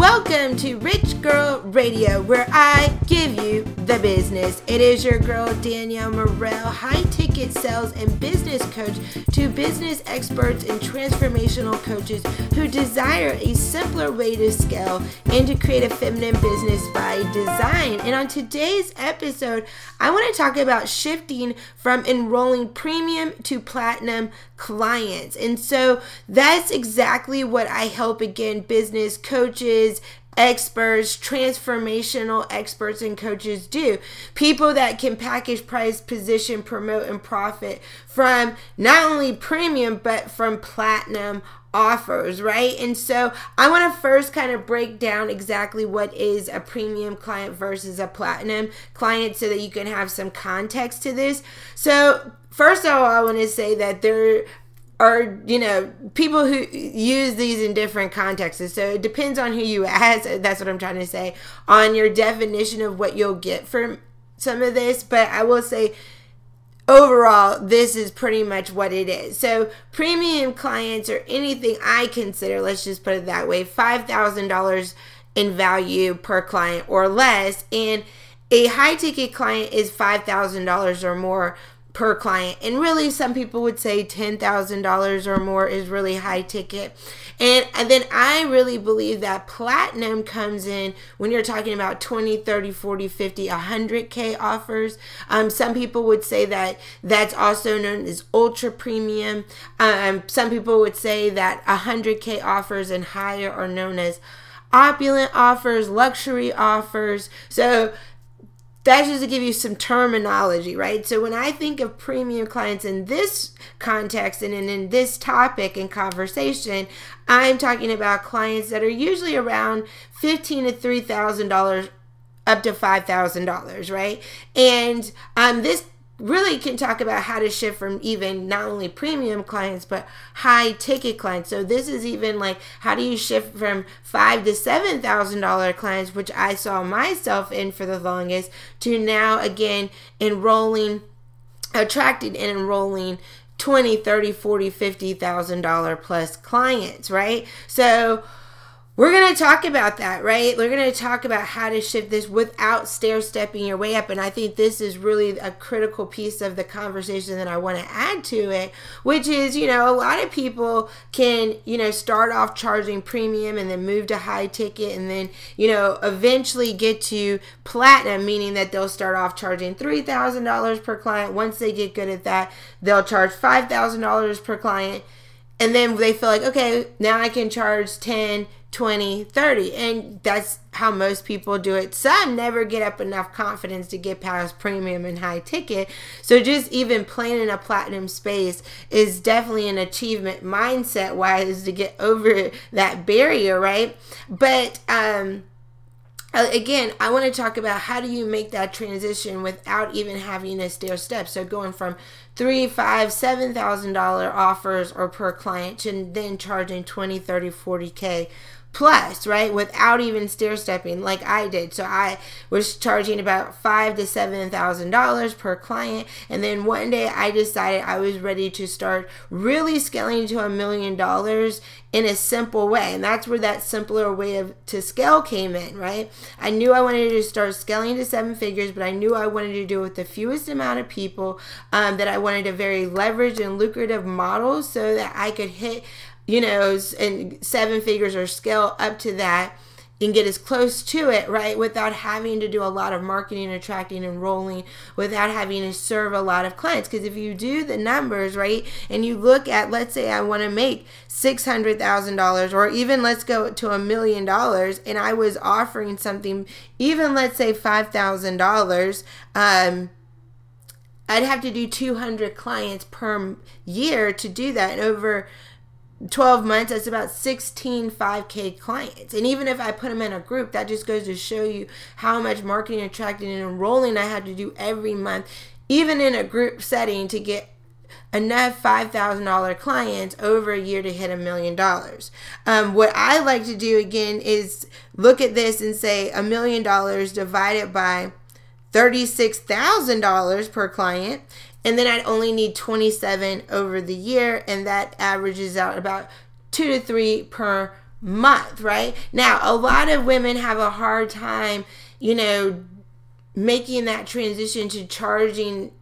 Welcome to Rich Girl Radio, where I give you the business. It is your girl, Danielle Morel, high ticket sales and business coach to business experts and transformational coaches who desire a simpler way to scale and to create a feminine business by design. And on today's episode, I want to talk about shifting from enrolling premium to platinum clients. And so that's exactly what I help again business coaches, experts, transformational experts, and coaches do. People that can package, price, position, promote, and profit from not only premium but from platinum offers, right? And so I want to first kind of break down exactly what is a premium client versus a platinum client so that you can have some context to this. So, first of all, I want to say that there are you know people who use these in different contexts. So it depends on who you ask. That's what i'm trying to say on your definition of what you'll get from some of this. But i will say overall this is pretty much what it is. So premium clients or anything i consider let's just put it that way $5000 in value per client or less. And a high ticket client is $5000 or more per client. And really, some people would say $10,000 or more is really high ticket. And, and then I really believe that platinum comes in when you're talking about 20, 30, 40, 50, 100K offers. Um, some people would say that that's also known as ultra premium. Um, some people would say that 100K offers and higher are known as opulent offers, luxury offers. So that's just to give you some terminology, right? So when I think of premium clients in this context and in, this topic and conversation, I'm talking about clients that are usually around fifteen to three thousand dollars up to five thousand dollars, right? And um, this really can talk about how to shift from even not only premium clients but high ticket clients. So this is even like how do you shift from five to seven thousand dollar clients, which I saw myself in for the longest, to now again enrolling attracted and enrolling 20 30 40 50 thousand dollar plus clients right so we're going to talk about that, right? We're going to talk about how to shift this without stair stepping your way up. And I think this is really a critical piece of the conversation that I want to add to it, which is, you know, a lot of people can, you know, start off charging premium and then move to high ticket and then, you know, eventually get to platinum, meaning that they'll start off charging $3,000 per client. Once they get good at that, they'll charge $5,000 per client. And then they feel like, okay, now I can charge 10 20, 30. And that's how most people do it. Some never get up enough confidence to get past premium and high ticket. So just even playing in a platinum space is definitely an achievement mindset wise to get over that barrier, right? But um again, I want to talk about how do you make that transition without even having a stair step. So going from three, five, seven thousand dollar offers or per client to then charging 20, 30, 40 K plus, right? Without even stair stepping like I did. So I was charging about five to seven thousand dollars per client. And then one day I decided I was ready to start really scaling to a million dollars in a simple way. And that's where that simpler way of to scale came in, right? I knew I wanted to start scaling to seven figures, but I knew I wanted to do it with the fewest amount of people, um, that I wanted a very leveraged and lucrative model so that I could hit you know, and seven figures or scale up to that and get as close to it, right, without having to do a lot of marketing, attracting, enrolling, without having to serve a lot of clients. Because if you do the numbers, right, and you look at, let's say I want to make $600,000 or even let's go to a million dollars, and I was offering something, even let's say $5,000, um, I'd have to do 200 clients per year to do that. And over 12 months, that's about 16 5K clients. And even if I put them in a group, that just goes to show you how much marketing, attracting, and enrolling I had to do every month, even in a group setting, to get enough $5,000 clients over a year to hit a million dollars. Um, what I like to do again is look at this and say a million dollars divided by $36,000 per client and then I'd only need 27 over the year, and that averages out about two to three per month, right? Now, a lot of women have a hard time, you know, making that transition to charging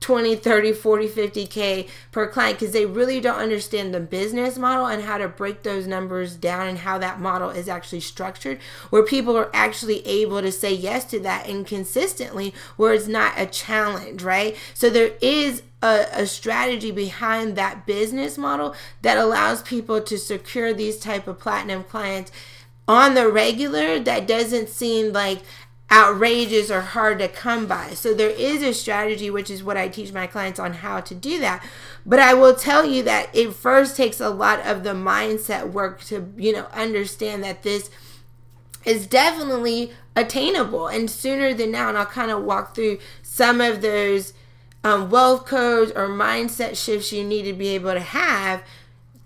20 30 40 50k per client because they really don't understand the business model and how to break those numbers down and how that model is actually structured where people are actually able to say yes to that and consistently where it's not a challenge right? So there is a, a, strategy behind that business model that allows people to secure these type of platinum clients on the regular that doesn't seem like outrageous or hard to come by. So there is a strategy, which is what I teach my clients on how to do that. But I will tell you that it first takes a lot of the mindset work to, you know, understand that this is definitely attainable and sooner than now. And I'll kind of walk through some of those um, wealth codes or mindset shifts you need to be able to have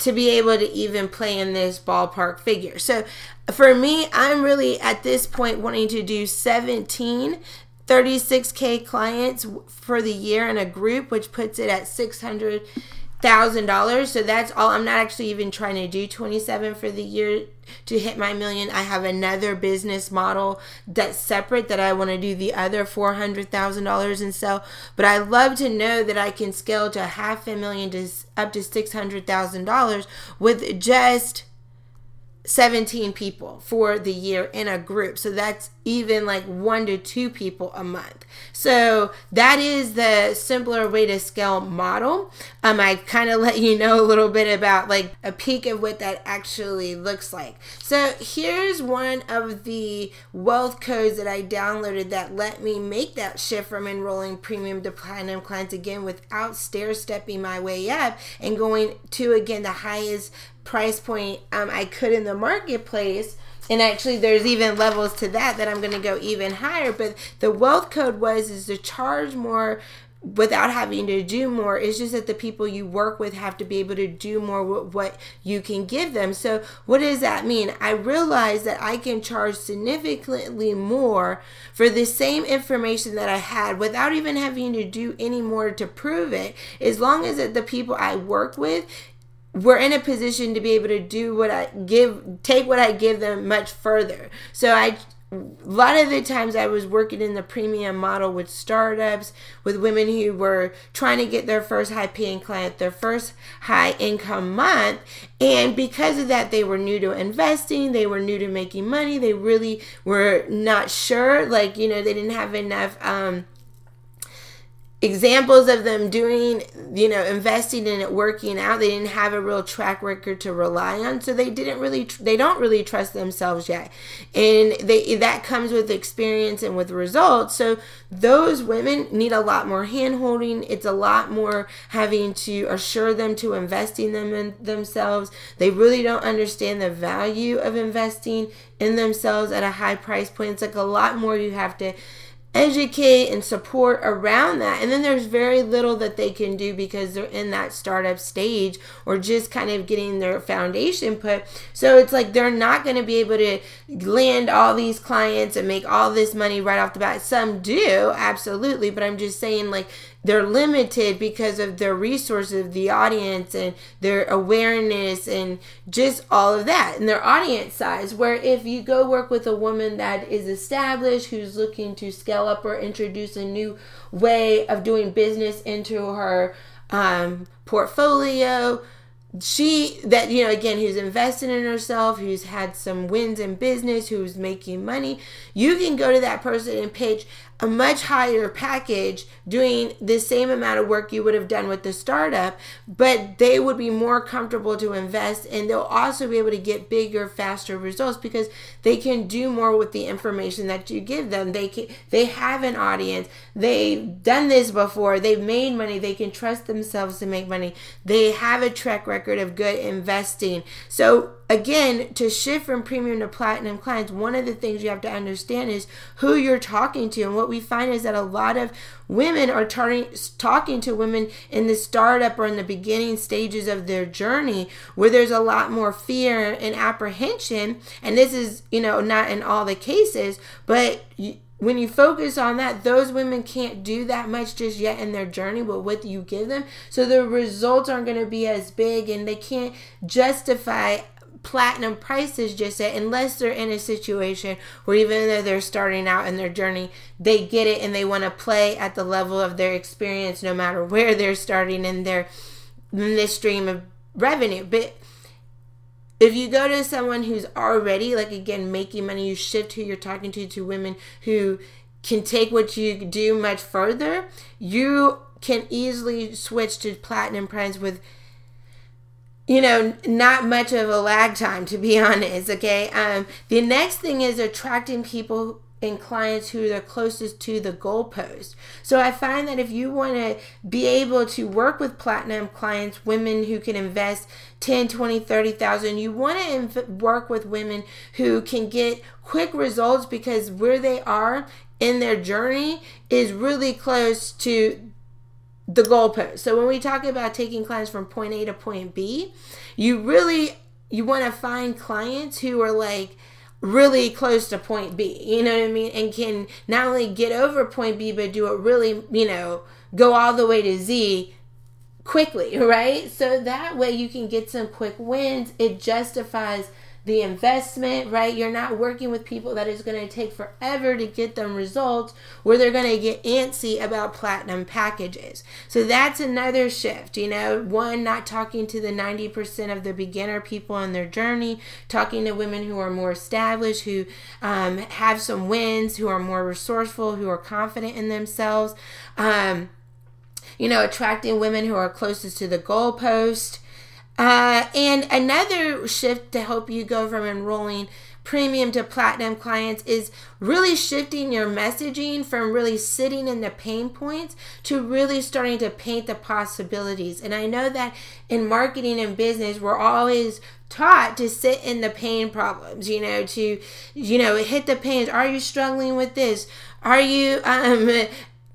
to be able to even play in this ballpark figure. So for me, I'm really at this point wanting to do 17 36k clients for the year in a group, which puts it at 600 thousand dollars. So that's all i'm not actually even trying to do 27 for the year to hit my million. I have another business model that's separate that i want to do the other four hundred thousand dollars and sell. But i love to know that i can scale to half a million to up to six hundred thousand dollars with just 17 people for the year in a group. So that's even like one to two people a month. So that is the simpler way to scale model. Um, I kind of let you know a little bit about like a peek of what that actually looks like. So here's one of the wealth codes that I downloaded that let me make that shift from enrolling premium to platinum clients again without stair stepping my way up and going to again the highest price point um, I could in the marketplace. And actually, there's even levels to that that I'm going to go even higher. But the wealth code was is to charge more without having to do more. It's just that the people you work with have to be able to do more with what you can give them. So, what does that mean? I realize that I can charge significantly more for the same information that I had without even having to do any more to prove it, as long as the people I work with we're in a position to be able to do what I give, take what I give them much further. So I, a lot of the times I was working in the premium model with startups, with women who were trying to get their first high paying client, their first high income month. And because of that, they were new to investing, they were new to making money, they really were not sure. Like, you know, they didn't have enough, um, examples of them doing, you know, investing in it working out. They didn't have a real track record to rely on, so they didn't really, they don't really trust themselves yet, and they that comes with experience and with results. So those women need a lot more hand holding. It's a lot more having to assure them to investing them in themselves. They really don't understand the value of investing in themselves at a high price point. It's like a lot more you have to educate and support around that. And then there's very little that they can do because they're in that startup stage or just kind of getting their foundation put. So it's like they're not going to be able to land all these clients and make all this money right off the bat. Some do, absolutely, but I'm just saying like they're limited because of their resources, the audience and their awareness and just all of that and their audience size. Where if you go work with a woman that is established, who's looking to scale up or introduce a new way of doing business into her um, portfolio, she that you know again who's invested in herself who's had some wins in business who's making money you can go to that person and pitch a much higher package doing the same amount of work you would have done with the startup, but they would be more comfortable to invest and they'll also be able to get bigger, faster results because they can do more with the information that you give them. They can they have an audience. They've done this before. They've made money. They can trust themselves to make money. They have a track record of good investing. So again, to shift from premium to platinum clients, one of the things you have to understand is who you're talking to. And what we find is that a lot of women are tar- talking to women in the startup or in the beginning stages of their journey where there's a lot more fear and apprehension. And this is, you know, not in all the cases, but. When you focus on that, those women can't do that much just yet in their journey with what you give them. So the results aren't going to be as big and they can't justify platinum prices just yet unless they're in a situation where even though they're starting out in their journey they get it and they want to play at the level of their experience no matter where they're starting in their in this stream of revenue. But if you go to someone who's already like again making money you shift who you're talking to to women who can take what you do much further you can easily switch to platinum price with you know, not much of a lag time, to be honest. Okay. Um, the next thing is attracting people and clients who are closest to the goalpost. So I find that if you want to be able to work with platinum clients, women who can invest 10, 20, 30,000, you want to inv- work with women who can get quick results because where they are in their journey is really close to the goalpost. So when we talk about taking clients from point A to point B, you really you want to find clients who are like really close to point B. You know what I mean? And can not only get over point B but do it really, you know, go all the way to Z quickly, right? So that way you can get some quick wins. It justifies the investment, right? You're not working with people that is going to take forever to get them results where they're going to get antsy about platinum packages. So that's another shift, you know, one, not talking to the 90% of the beginner people on their journey, talking to women who are more established, who um, have some wins, who are more resourceful, who are confident in themselves. Um, you know, attracting women who are closest to the goalpost. Uh, and another shift to help you go from enrolling premium to platinum clients is really shifting your messaging from really sitting in the pain points to really starting to paint the possibilities. And I know that in marketing and business, we're always taught to sit in the pain problems, you know, to, you know, hit the pains. Are you struggling with this? Are you um,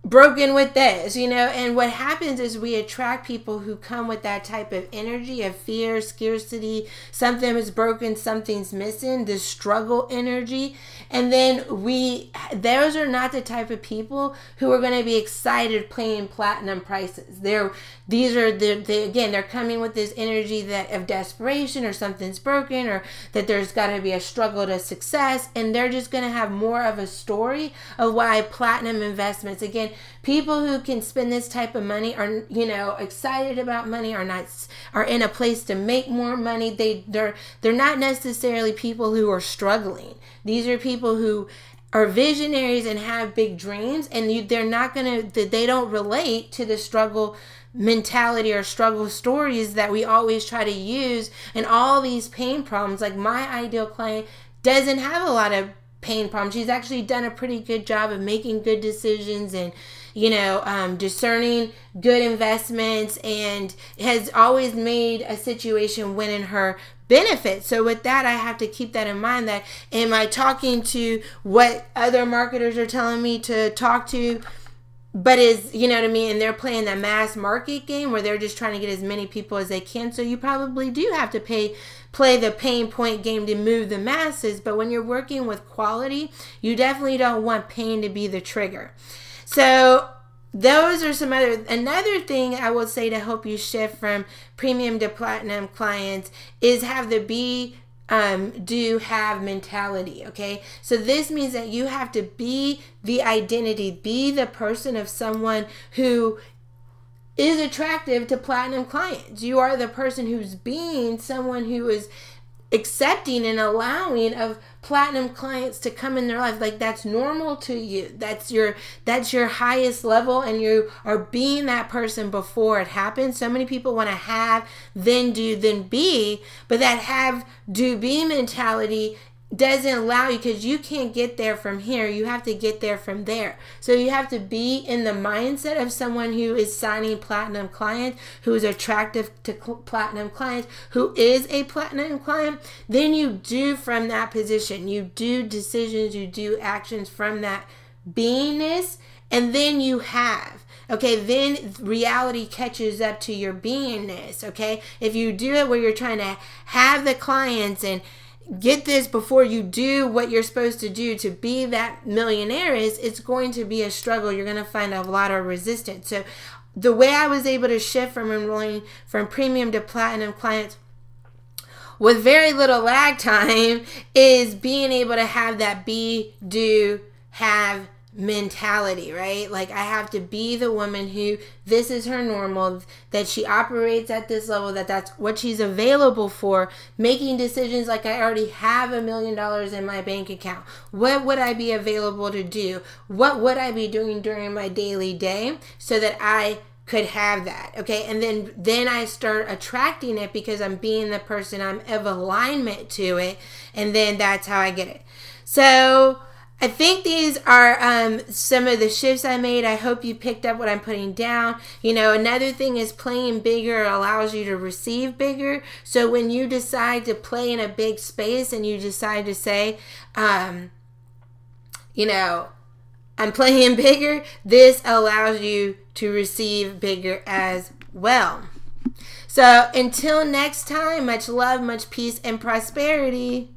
broken with this, you know. And what happens is we attract people who come with that type of energy of fear, scarcity, something is broken, something's missing, this struggle energy. And then we, those are not the type of people who are going to be excited playing platinum prices. They're, these are the, the, again, they're coming with this energy that of desperation or something's broken or that there's got to be a struggle to success. And they're just going to have more of a story of why platinum investments, again, people who can spend this type of money are you know excited about money are not are in a place to make more money. They they're they're not necessarily people who are struggling. These are people who are visionaries and have big dreams and you, they're not gonna they don't relate to the struggle mentality or struggle stories that we always try to use and all these pain problems. Like my ideal client doesn't have a lot of pain problem. She's actually done a pretty good job of making good decisions and, you know, um, discerning good investments and has always made a situation win in her benefit. So with that, I have to keep that in mind that am I talking to what other marketers are telling me to talk to but is you know what I mean, and they're playing that mass market game where they're just trying to get as many people as they can. So you probably do have to pay play the pain point game to move the masses. But when you're working with quality, you definitely don't want pain to be the trigger. So those are some other another thing I will say to help you shift from premium to platinum clients is have the be um, do have mentality. Okay, so this means that you have to be the identity, be the person of someone who is attractive to platinum clients. You are the person who's being someone who is accepting and allowing of platinum clients to come in their life. Like that's normal to you. That's your that's your highest level and you are being that person before it happens. So many people want to have then do then be but that have do be mentality doesn't allow you because you can't get there from here. You have to get there from there. So you have to be in the mindset of someone who is signing platinum clients, who is attractive to cl- platinum clients, who is a platinum client. Then you do from that position. You do decisions, you do actions from that beingness, and then you have. Okay, then reality catches up to your beingness. Okay, if you do it where you're trying to have the clients and get this before you do what you're supposed to do to be that millionaire is it's going to be a struggle. You're going to find a lot of resistance. So the way i was able to shift from enrolling from premium to platinum clients with very little lag time is being able to have that be, do, have mentality, right? Like I have to be the woman who this is her normal, that she operates at this level, that that's what she's available for, making decisions like I already have a million dollars in my bank account. What would I be available to do? What would I be doing during my daily day so that I could have that okay and then then i start attracting it because i'm being the person i'm of alignment to it and then that's how i get it so I think these are um, some of the shifts I made. I hope you picked up what I'm putting down. You know, another thing is playing bigger allows you to receive bigger. So when you decide to play in a big space and you decide to say, um, you know, I'm playing bigger, this allows you to receive bigger as well. So until next time, much love, much peace, and prosperity.